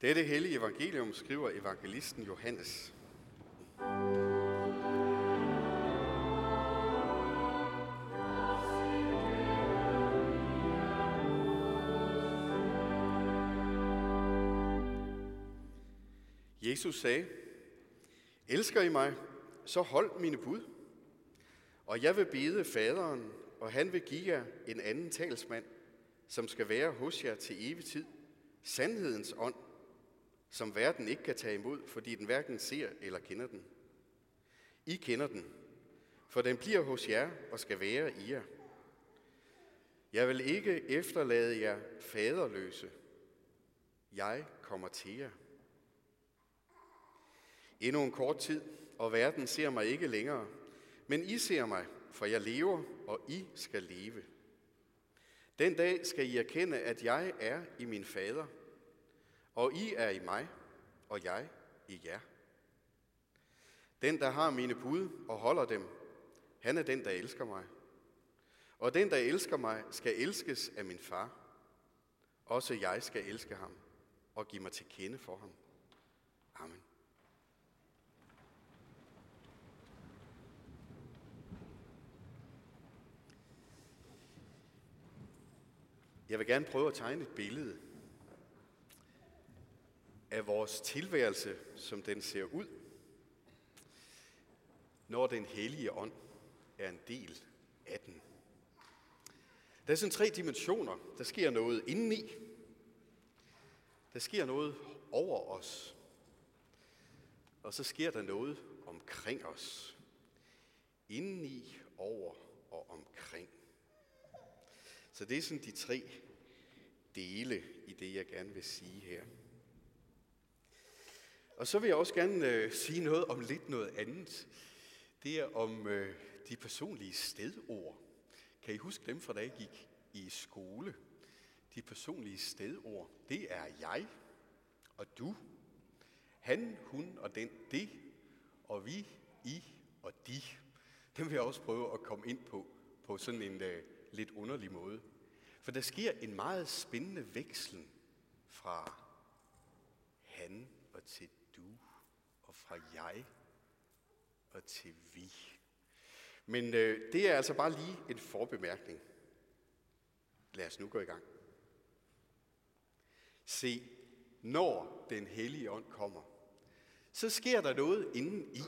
Dette hellige evangelium skriver evangelisten Johannes. Jesus sagde, Elsker I mig, så hold mine bud. Og jeg vil bede faderen, og han vil give jer en anden talsmand, som skal være hos jer til evig tid, sandhedens ånd, som verden ikke kan tage imod, fordi den hverken ser eller kender den. I kender den, for den bliver hos jer og skal være i jer. Jeg vil ikke efterlade jer faderløse. Jeg kommer til jer. Endnu en kort tid, og verden ser mig ikke længere, men I ser mig, for jeg lever, og I skal leve. Den dag skal I erkende, at jeg er i min fader, og I er i mig, og jeg i jer. Den, der har mine bud og holder dem, han er den, der elsker mig. Og den, der elsker mig, skal elskes af min far. Også jeg skal elske ham og give mig til kende for ham. Amen. Jeg vil gerne prøve at tegne et billede af vores tilværelse, som den ser ud, når den hellige ånd er en del af den. Der er sådan tre dimensioner. Der sker noget indeni. Der sker noget over os. Og så sker der noget omkring os. Indeni, over og omkring. Så det er sådan de tre dele i det, jeg gerne vil sige her. Og så vil jeg også gerne øh, sige noget om lidt noget andet. Det er om øh, de personlige stedord. Kan I huske dem fra da jeg gik i skole? De personlige stedord, det er jeg og du. Han, hun og den, det. Og vi, I og de. Dem vil jeg også prøve at komme ind på, på sådan en øh, lidt underlig måde. For der sker en meget spændende vekslen fra han og til du, og fra jeg og til vi. Men øh, det er altså bare lige en forbemærkning. Lad os nu gå i gang. Se, når den hellige ånd kommer, så sker der noget inden i.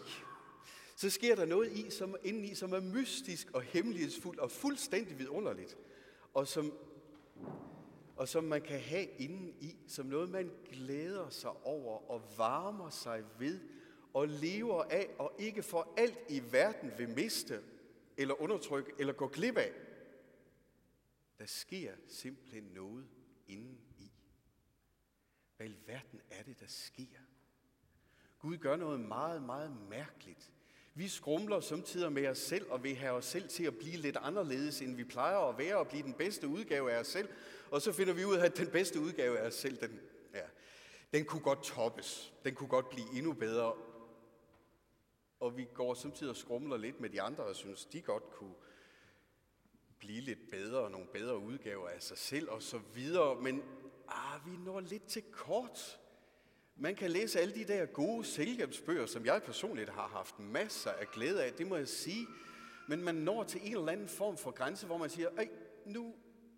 Så sker der noget i, som, inden i, som er mystisk og hemmelighedsfuldt og fuldstændig vidunderligt. Og som, og som man kan have inden i, som noget man glæder sig over og varmer sig ved og lever af og ikke for alt i verden vil miste eller undertrykke eller gå glip af. Der sker simpelthen noget inden i. Hvad i verden er det, der sker? Gud gør noget meget, meget mærkeligt. Vi skrumler samtidig med os selv og vil have os selv til at blive lidt anderledes, end vi plejer at være, og blive den bedste udgave af os selv. Og så finder vi ud af, at den bedste udgave af os selv, den, ja, den kunne godt toppes. Den kunne godt blive endnu bedre. Og vi går samtidig og skrumler lidt med de andre, og synes, de godt kunne blive lidt bedre, og nogle bedre udgaver af sig selv og så videre. Men ah, vi når lidt til kort. Man kan læse alle de der gode selvhjælpsbøger, som jeg personligt har haft masser af glæde af, det må jeg sige. Men man når til en eller anden form for grænse, hvor man siger, Ej, nu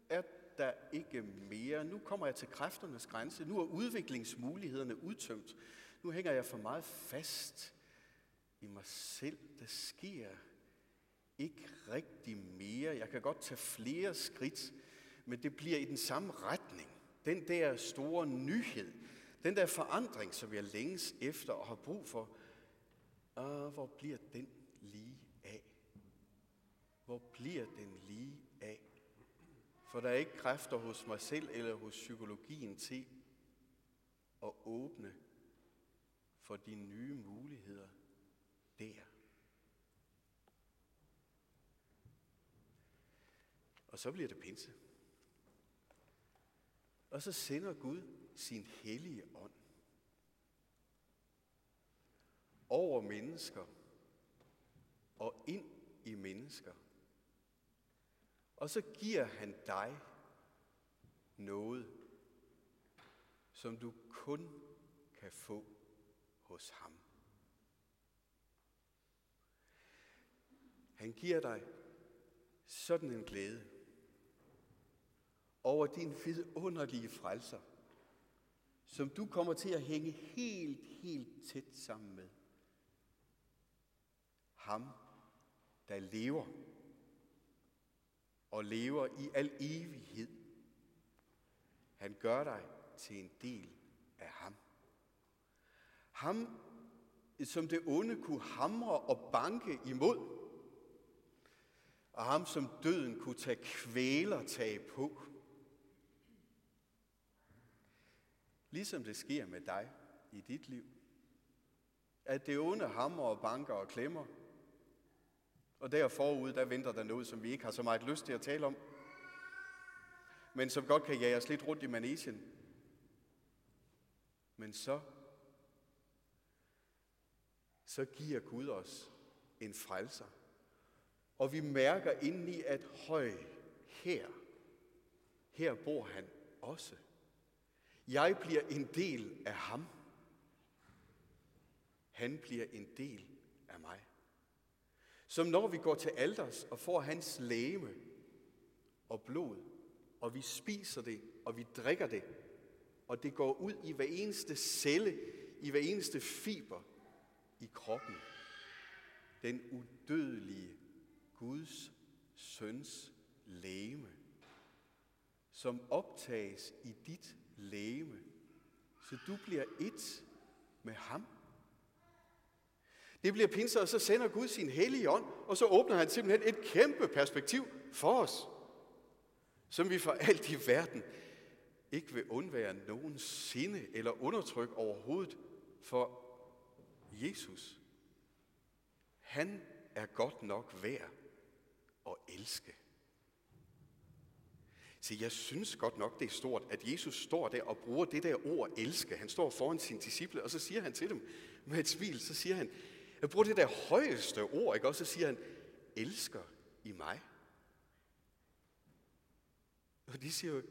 er der ikke mere. Nu kommer jeg til kræfternes grænse. Nu er udviklingsmulighederne udtømt. Nu hænger jeg for meget fast i mig selv. Der sker ikke rigtig mere. Jeg kan godt tage flere skridt, men det bliver i den samme retning. Den der store nyhed, den der forandring, som jeg længes efter og har brug for, ah, hvor bliver den lige af? Hvor bliver den lige af? For der er ikke kræfter hos mig selv eller hos psykologien til at åbne for de nye muligheder der. Og så bliver det pinse. Og så sender Gud sin hellige ånd over mennesker og ind i mennesker. Og så giver han dig noget, som du kun kan få hos ham. Han giver dig sådan en glæde over din vidunderlige frelser, som du kommer til at hænge helt, helt tæt sammen med. Ham, der lever og lever i al evighed. Han gør dig til en del af ham. Ham, som det onde kunne hamre og banke imod, og ham, som døden kunne tage kvælertag på. Ligesom det sker med dig i dit liv. At det onde hammer og banker og klemmer. Og der forud, der venter der noget, som vi ikke har så meget lyst til at tale om. Men som godt kan jage os lidt rundt i manesien. Men så, så giver Gud os en frelser. Og vi mærker indeni, at høj, her, her bor han også. Jeg bliver en del af ham. Han bliver en del af mig. Som når vi går til alders og får hans læme og blod, og vi spiser det, og vi drikker det, og det går ud i hver eneste celle, i hver eneste fiber i kroppen. Den udødelige Guds søns læme, som optages i dit læme, så du bliver et med ham. Det bliver pinser, og så sender Gud sin hellige ånd, og så åbner han simpelthen et kæmpe perspektiv for os, som vi for alt i verden ikke vil undvære nogen sinde eller undertryk overhovedet for Jesus. Han er godt nok værd at elske. Så jeg synes godt nok, det er stort, at Jesus står der og bruger det der ord elske. Han står foran sine disciple, og så siger han til dem med et smil, så siger han, jeg bruger det der højeste ord, ikke? Og så siger han, elsker i mig. Og de siger jo,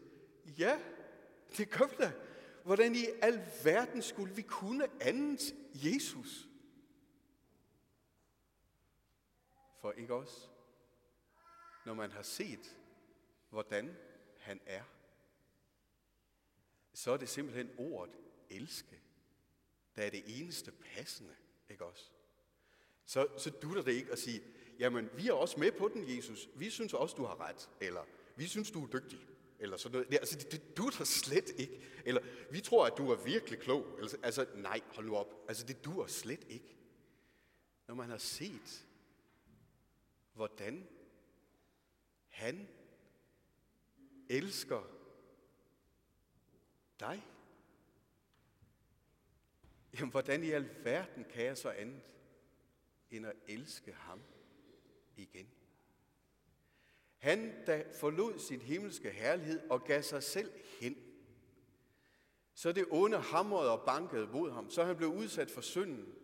ja, det gør vi da. Hvordan i al verden skulle vi kunne andet Jesus? For ikke os. Når man har set, hvordan han er, så er det simpelthen ordet elske, der er det eneste passende, ikke også? Så, så dutter det ikke at sige, jamen vi er også med på den, Jesus. Vi synes også, du har ret. Eller vi synes, du er dygtig. Eller sådan noget. Det, altså, det, det dutter slet ikke. Eller vi tror, at du er virkelig klog. Eller, altså, nej, hold nu op. Altså, det dur slet ikke. Når man har set, hvordan han elsker dig. Jamen, hvordan i alverden kan jeg så andet end at elske ham igen? Han, der forlod sin himmelske herlighed og gav sig selv hen, så det onde hamrede og bankede mod ham, så han blev udsat for synden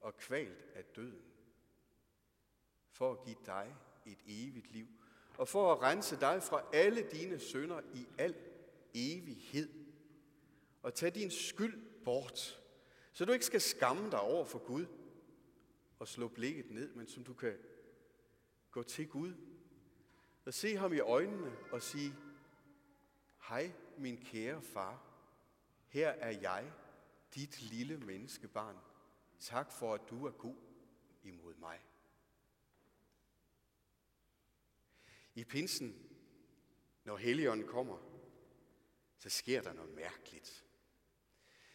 og kvalt af døden, for at give dig et evigt liv og for at rense dig fra alle dine sønder i al evighed. Og tage din skyld bort, så du ikke skal skamme dig over for Gud og slå blikket ned, men som du kan gå til Gud og se ham i øjnene og sige, Hej, min kære far, her er jeg, dit lille menneskebarn. Tak for, at du er god imod mig. I pinsen, når Helligånden kommer, så sker der noget mærkeligt.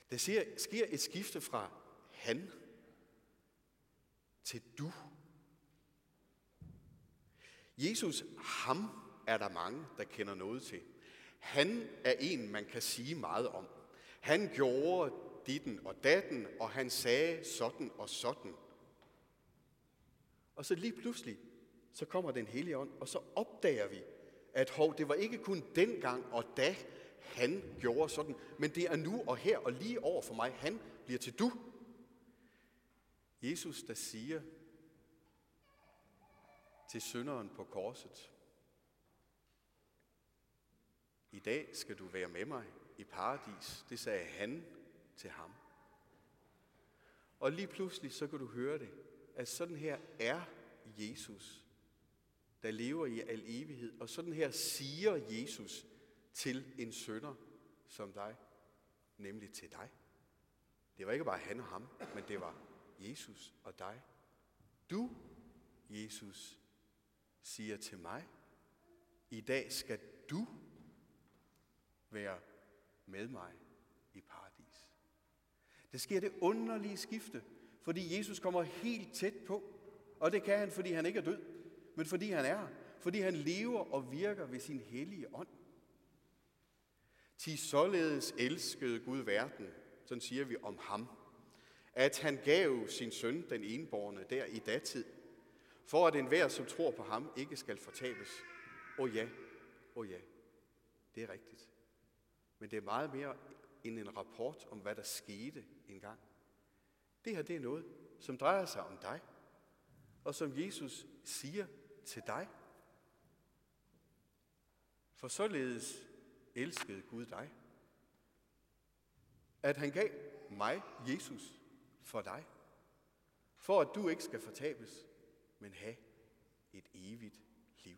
Der sker et skifte fra han til du. Jesus, ham er der mange, der kender noget til. Han er en, man kan sige meget om. Han gjorde ditten og datten, og han sagde sådan og sådan. Og så lige pludselig, så kommer den hellige ånd, og så opdager vi, at hov, det var ikke kun dengang og da, han gjorde sådan, men det er nu og her og lige over for mig, han bliver til du. Jesus, der siger til synderen på korset, i dag skal du være med mig i paradis. Det sagde han til ham. Og lige pludselig så kan du høre det, at sådan her er Jesus, der lever i al evighed. Og sådan her siger Jesus til en sønder som dig, nemlig til dig. Det var ikke bare han og ham, men det var Jesus og dig. Du, Jesus, siger til mig, i dag skal du være med mig i paradis. Det sker det underlige skifte, fordi Jesus kommer helt tæt på. Og det kan han, fordi han ikke er død, men fordi han er. Fordi han lever og virker ved sin hellige ånd. Til således elskede Gud verden, sådan siger vi om ham, at han gav sin søn, den enborne, der i datid, for at enhver, som tror på ham, ikke skal fortabes. Og ja, og ja, det er rigtigt. Men det er meget mere end en rapport om, hvad der skete engang. Det her, det er noget, som drejer sig om dig, og som Jesus siger til dig. For således elskede Gud dig, at han gav mig, Jesus, for dig, for at du ikke skal fortabes, men have et evigt liv.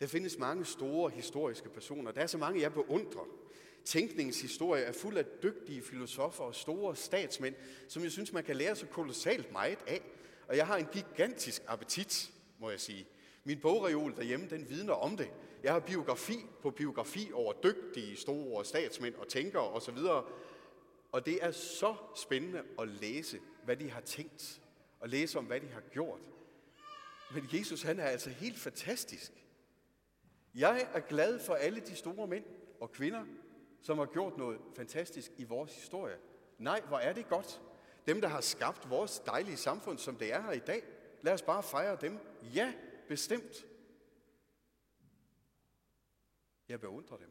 Der findes mange store historiske personer. Der er så mange, jeg beundrer. Tænkningens historie er fuld af dygtige filosofer og store statsmænd, som jeg synes, man kan lære så kolossalt meget af. Og jeg har en gigantisk appetit, må jeg sige. Min bogreol derhjemme, den vidner om det. Jeg har biografi på biografi over dygtige, store statsmænd og tænkere osv. Og det er så spændende at læse, hvad de har tænkt, og læse om, hvad de har gjort. Men Jesus, han er altså helt fantastisk. Jeg er glad for alle de store mænd og kvinder, som har gjort noget fantastisk i vores historie. Nej, hvor er det godt. Dem, der har skabt vores dejlige samfund, som det er her i dag. Lad os bare fejre dem. Ja, bestemt. Jeg beundrer dem.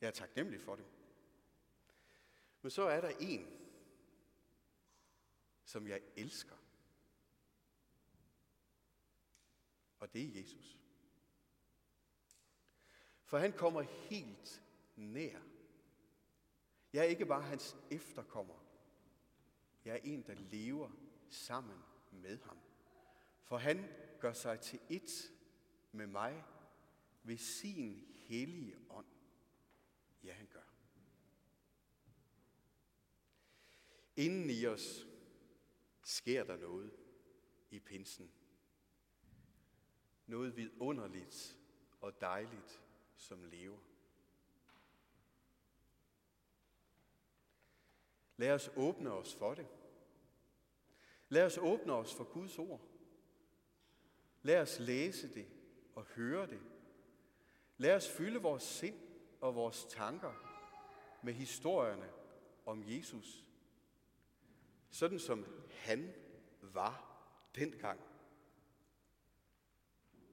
Jeg er taknemmelig for dem. Men så er der en, som jeg elsker. Og det er Jesus. For han kommer helt nær. Jeg er ikke bare hans efterkommer. Jeg er en, der lever sammen med ham. For han gør sig til ét med mig ved sin hellige ånd. Ja, han gør. Inden i os sker der noget i pinsen. Noget vidunderligt og dejligt, som lever. Lad os åbne os for det. Lad os åbne os for Guds ord. Lad os læse det og høre det. Lad os fylde vores sind og vores tanker med historierne om Jesus. Sådan som han var dengang.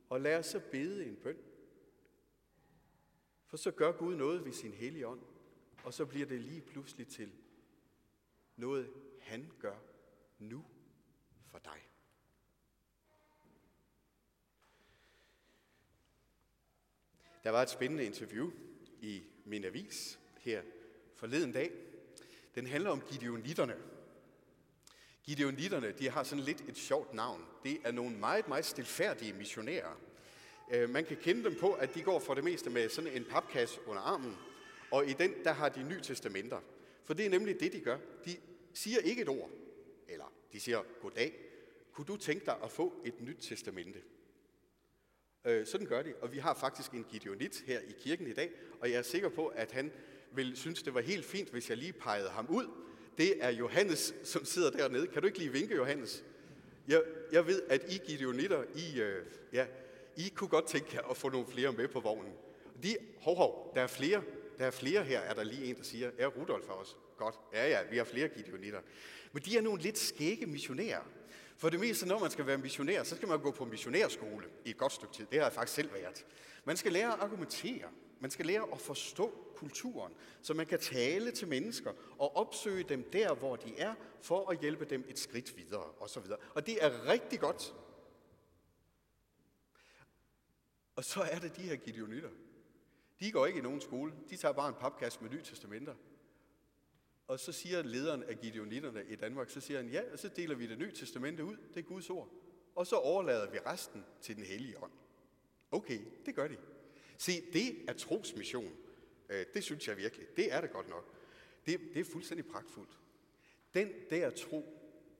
Og lad os så bede en bøn. For så gør Gud noget ved sin hellige ånd, og så bliver det lige pludselig til noget, han gør nu for dig. Der var et spændende interview i min avis her forleden dag. Den handler om gideonitterne. Gideonitterne, de har sådan lidt et sjovt navn. Det er nogle meget, meget stilfærdige missionærer. Øh, man kan kende dem på, at de går for det meste med sådan en papkasse under armen, og i den, der har de nye testamenter. For det er nemlig det, de gør. De siger ikke et ord, eller de siger, goddag, kunne du tænke dig at få et nyt testamente? Øh, sådan gør de, og vi har faktisk en gideonit her i kirken i dag, og jeg er sikker på, at han vil synes, det var helt fint, hvis jeg lige pegede ham ud. Det er Johannes, som sidder dernede. Kan du ikke lige vinke, Johannes? Jeg, jeg ved, at I gideonitter, I, øh, ja, I kunne godt tænke jer at få nogle flere med på vognen. De, hov, hov, der er flere, der er flere her, er der lige en, der siger, er Rudolf for os? Godt. Ja, ja, vi har flere gideonitter. Men de er nogle lidt skægge missionærer. For det meste, når man skal være missionær, så skal man gå på missionærskole i et godt stykke tid. Det har jeg faktisk selv været. Man skal lære at argumentere. Man skal lære at forstå kulturen, så man kan tale til mennesker og opsøge dem der, hvor de er, for at hjælpe dem et skridt videre osv. Og det er rigtig godt. Og så er det de her gideonitter. De går ikke i nogen skole. De tager bare en papkasse med nye testamenter. Og så siger lederen af gideonitterne i Danmark, så siger han, ja, og så deler vi det nye testamente ud. Det er Guds ord. Og så overlader vi resten til den hellige ånd. Okay, det gør de. Se, det er trosmission. Øh, det synes jeg virkelig. Det er det godt nok. Det, det er fuldstændig pragtfuldt. Den der tro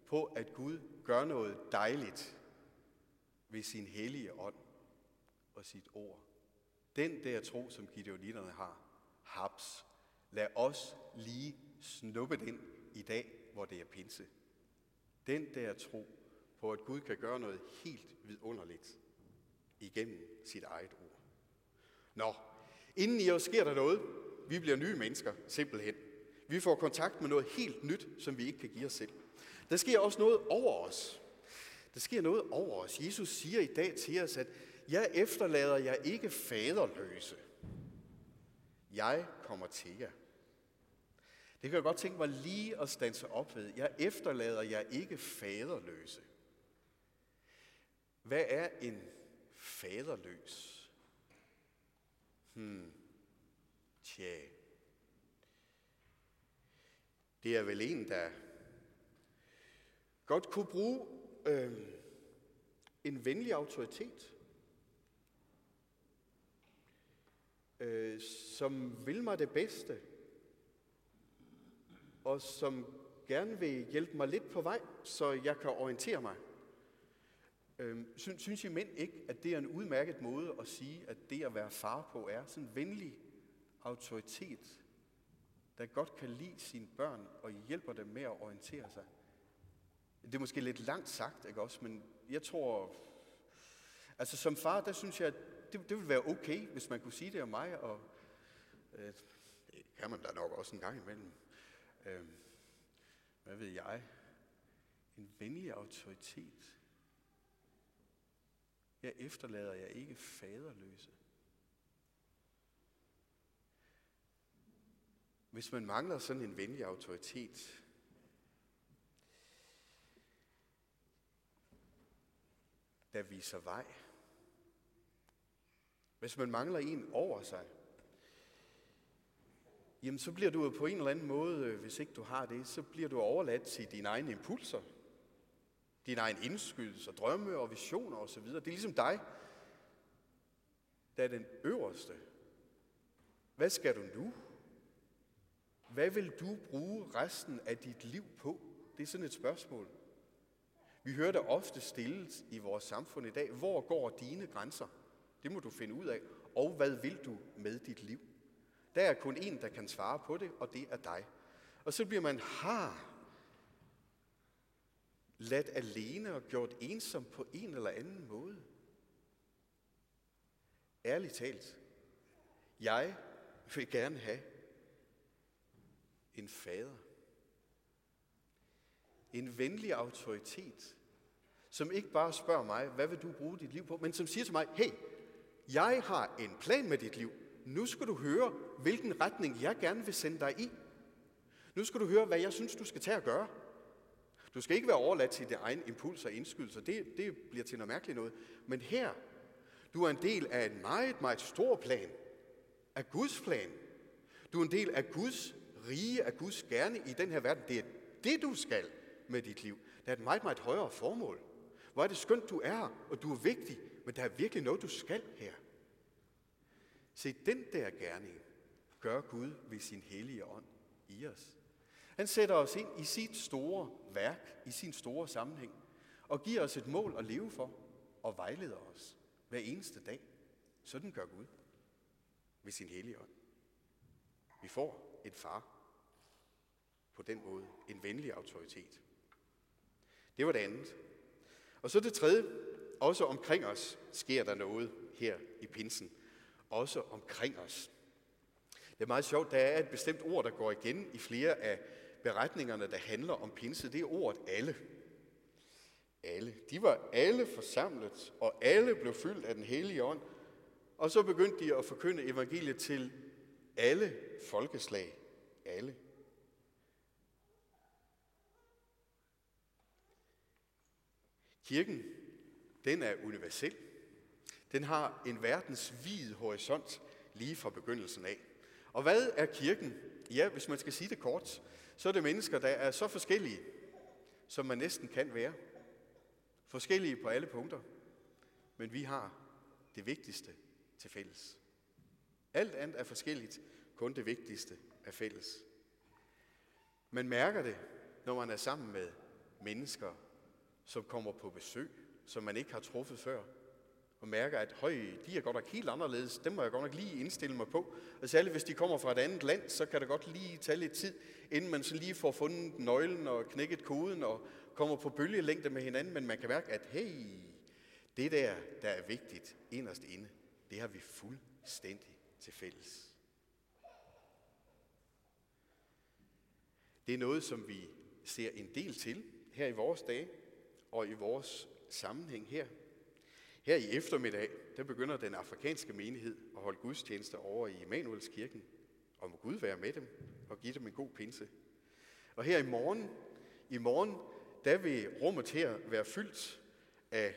på, at Gud gør noget dejligt ved sin hellige ånd og sit ord. Den der tro, som gideonitterne har, haps. Lad os lige snuppe den i dag, hvor det er pinse. Den der tro på, at Gud kan gøre noget helt vidunderligt igennem sit eget ord. Nå, inden i os sker der noget. Vi bliver nye mennesker, simpelthen. Vi får kontakt med noget helt nyt, som vi ikke kan give os selv. Der sker også noget over os. Der sker noget over os. Jesus siger i dag til os, at jeg efterlader jer ikke faderløse. Jeg kommer til jer. Det kan jeg godt tænke mig lige at stanse op ved. Jeg efterlader jer ikke faderløse. Hvad er en faderløs? Hmm. Tja. Det er vel en, der godt kunne bruge øh, en venlig autoritet, øh, som vil mig det bedste, og som gerne vil hjælpe mig lidt på vej, så jeg kan orientere mig. Øhm, synes, synes I mænd ikke, at det er en udmærket måde at sige, at det at være far på er sådan en venlig autoritet, der godt kan lide sine børn og hjælper dem med at orientere sig? Det er måske lidt langt sagt, ikke også? Men jeg tror, altså som far, der synes jeg, at det, det ville være okay, hvis man kunne sige det om mig, og øh, det kan man da nok også en gang imellem. Øh, hvad ved jeg? En venlig autoritet. Jeg efterlader jer ikke faderløse. Hvis man mangler sådan en venlig autoritet, der viser vej. Hvis man mangler en over sig, jamen så bliver du på en eller anden måde, øh, hvis ikke du har det, så bliver du overladt til dine egne impulser, dine egne indskydelser, drømme og visioner osv. Det er ligesom dig, der er den øverste. Hvad skal du nu? Hvad vil du bruge resten af dit liv på? Det er sådan et spørgsmål. Vi hører det ofte stillet i vores samfund i dag. Hvor går dine grænser? Det må du finde ud af. Og hvad vil du med dit liv? Der er kun en, der kan svare på det, og det er dig. Og så bliver man har ladt alene og gjort ensom på en eller anden måde. Ærligt talt, jeg vil gerne have en fader, en venlig autoritet, som ikke bare spørger mig, hvad vil du bruge dit liv på, men som siger til mig, hey, jeg har en plan med dit liv. Nu skal du høre, hvilken retning jeg gerne vil sende dig i. Nu skal du høre, hvad jeg synes, du skal tage at gøre. Du skal ikke være overladt til dine egen impuls og indskydelser. Det, det bliver til noget mærkeligt noget. Men her, du er en del af en meget, meget stor plan. Af Guds plan. Du er en del af Guds rige, af Guds gerne i den her verden. Det er det, du skal med dit liv. Det er et meget, meget højere formål. Hvor er det skønt, du er, og du er vigtig, men der er virkelig noget, du skal her. Se, den der gerning gør Gud ved sin hellige ånd i os. Han sætter os ind i sit store værk, i sin store sammenhæng, og giver os et mål at leve for, og vejleder os hver eneste dag. Sådan gør Gud ved sin hellige ånd. Vi får et far på den måde, en venlig autoritet. Det var det andet. Og så det tredje, også omkring os sker der noget her i pinsen. Også omkring os. Det er meget sjovt, der er et bestemt ord, der går igen i flere af beretningerne, der handler om pinse. Det er ordet alle. Alle. De var alle forsamlet, og alle blev fyldt af den hellige ånd. Og så begyndte de at forkynde evangeliet til alle folkeslag. Alle. Kirken, den er universel. Den har en verdens vid horisont lige fra begyndelsen af. Og hvad er kirken? Ja, hvis man skal sige det kort, så er det mennesker, der er så forskellige, som man næsten kan være. Forskellige på alle punkter. Men vi har det vigtigste til fælles. Alt andet er forskelligt, kun det vigtigste er fælles. Man mærker det, når man er sammen med mennesker, som kommer på besøg, som man ikke har truffet før, og mærker, at høj, de er godt nok helt anderledes, dem må jeg godt nok lige indstille mig på. Og særligt hvis de kommer fra et andet land, så kan det godt lige tage lidt tid, inden man så lige får fundet nøglen og knækket koden og kommer på bølgelængde med hinanden, men man kan mærke, at hey, det der, der er vigtigt inderst inde, det har vi fuldstændig til fælles. Det er noget, som vi ser en del til her i vores dage og i vores sammenhæng her. Her i eftermiddag, der begynder den afrikanske menighed at holde gudstjenester over i Emanuelskirken, og må Gud være med dem og give dem en god pinse. Og her i morgen, i morgen, der vil rummet her være fyldt af,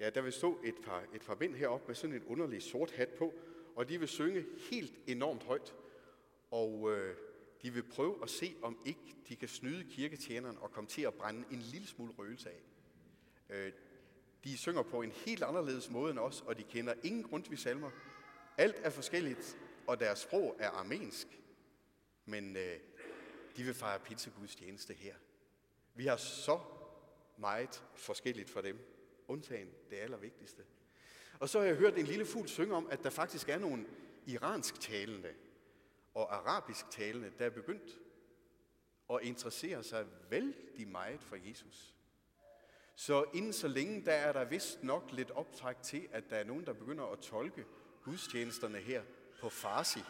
ja, der vil stå et par, et par mænd heroppe med sådan en underlig sort hat på, og de vil synge helt enormt højt. Og øh, de vil prøve at se, om ikke de kan snyde kirketjeneren og komme til at brænde en lille smule røgelse af. Øh, de synger på en helt anderledes måde end os, og de kender ingen grundtvig salmer. Alt er forskelligt, og deres sprog er armensk. Men øh, de vil fejre pizzaguds tjeneste her. Vi har så meget forskelligt for dem, undtagen det allervigtigste. Og så har jeg hørt en lille fugl synge om, at der faktisk er nogle iransk talende og arabisk talende, der er begyndt at interessere sig vældig meget for Jesus. Så inden så længe, der er der vist nok lidt optræk til, at der er nogen, der begynder at tolke gudstjenesterne her på farsi.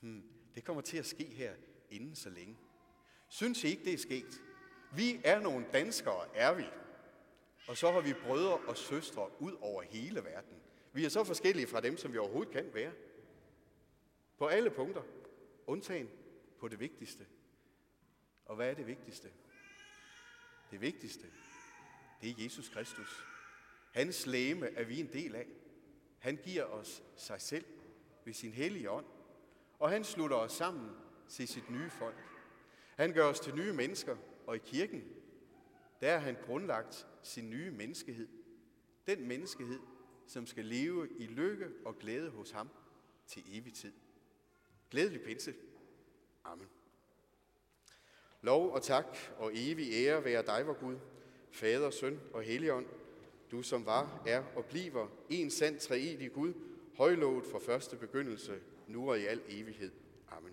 Hmm, det kommer til at ske her inden så længe. Synes I ikke, det er sket? Vi er nogle danskere, er vi. Og så har vi brødre og søstre ud over hele verden. Vi er så forskellige fra dem, som vi overhovedet kan være. På alle punkter. Undtagen på det vigtigste. Og hvad er det vigtigste? Det vigtigste, det er Jesus Kristus. Hans læme er vi en del af. Han giver os sig selv ved sin hellige ånd. Og han slutter os sammen til sit nye folk. Han gør os til nye mennesker, og i kirken, der har han grundlagt sin nye menneskehed. Den menneskehed, som skal leve i lykke og glæde hos ham til evig tid. Glædelig pinse. Amen. Lov og tak og evig ære være dig, vor Gud, Fader, Søn og Helligånd, du som var, er og bliver en sand treenig Gud, højlovet fra første begyndelse, nu og i al evighed. Amen.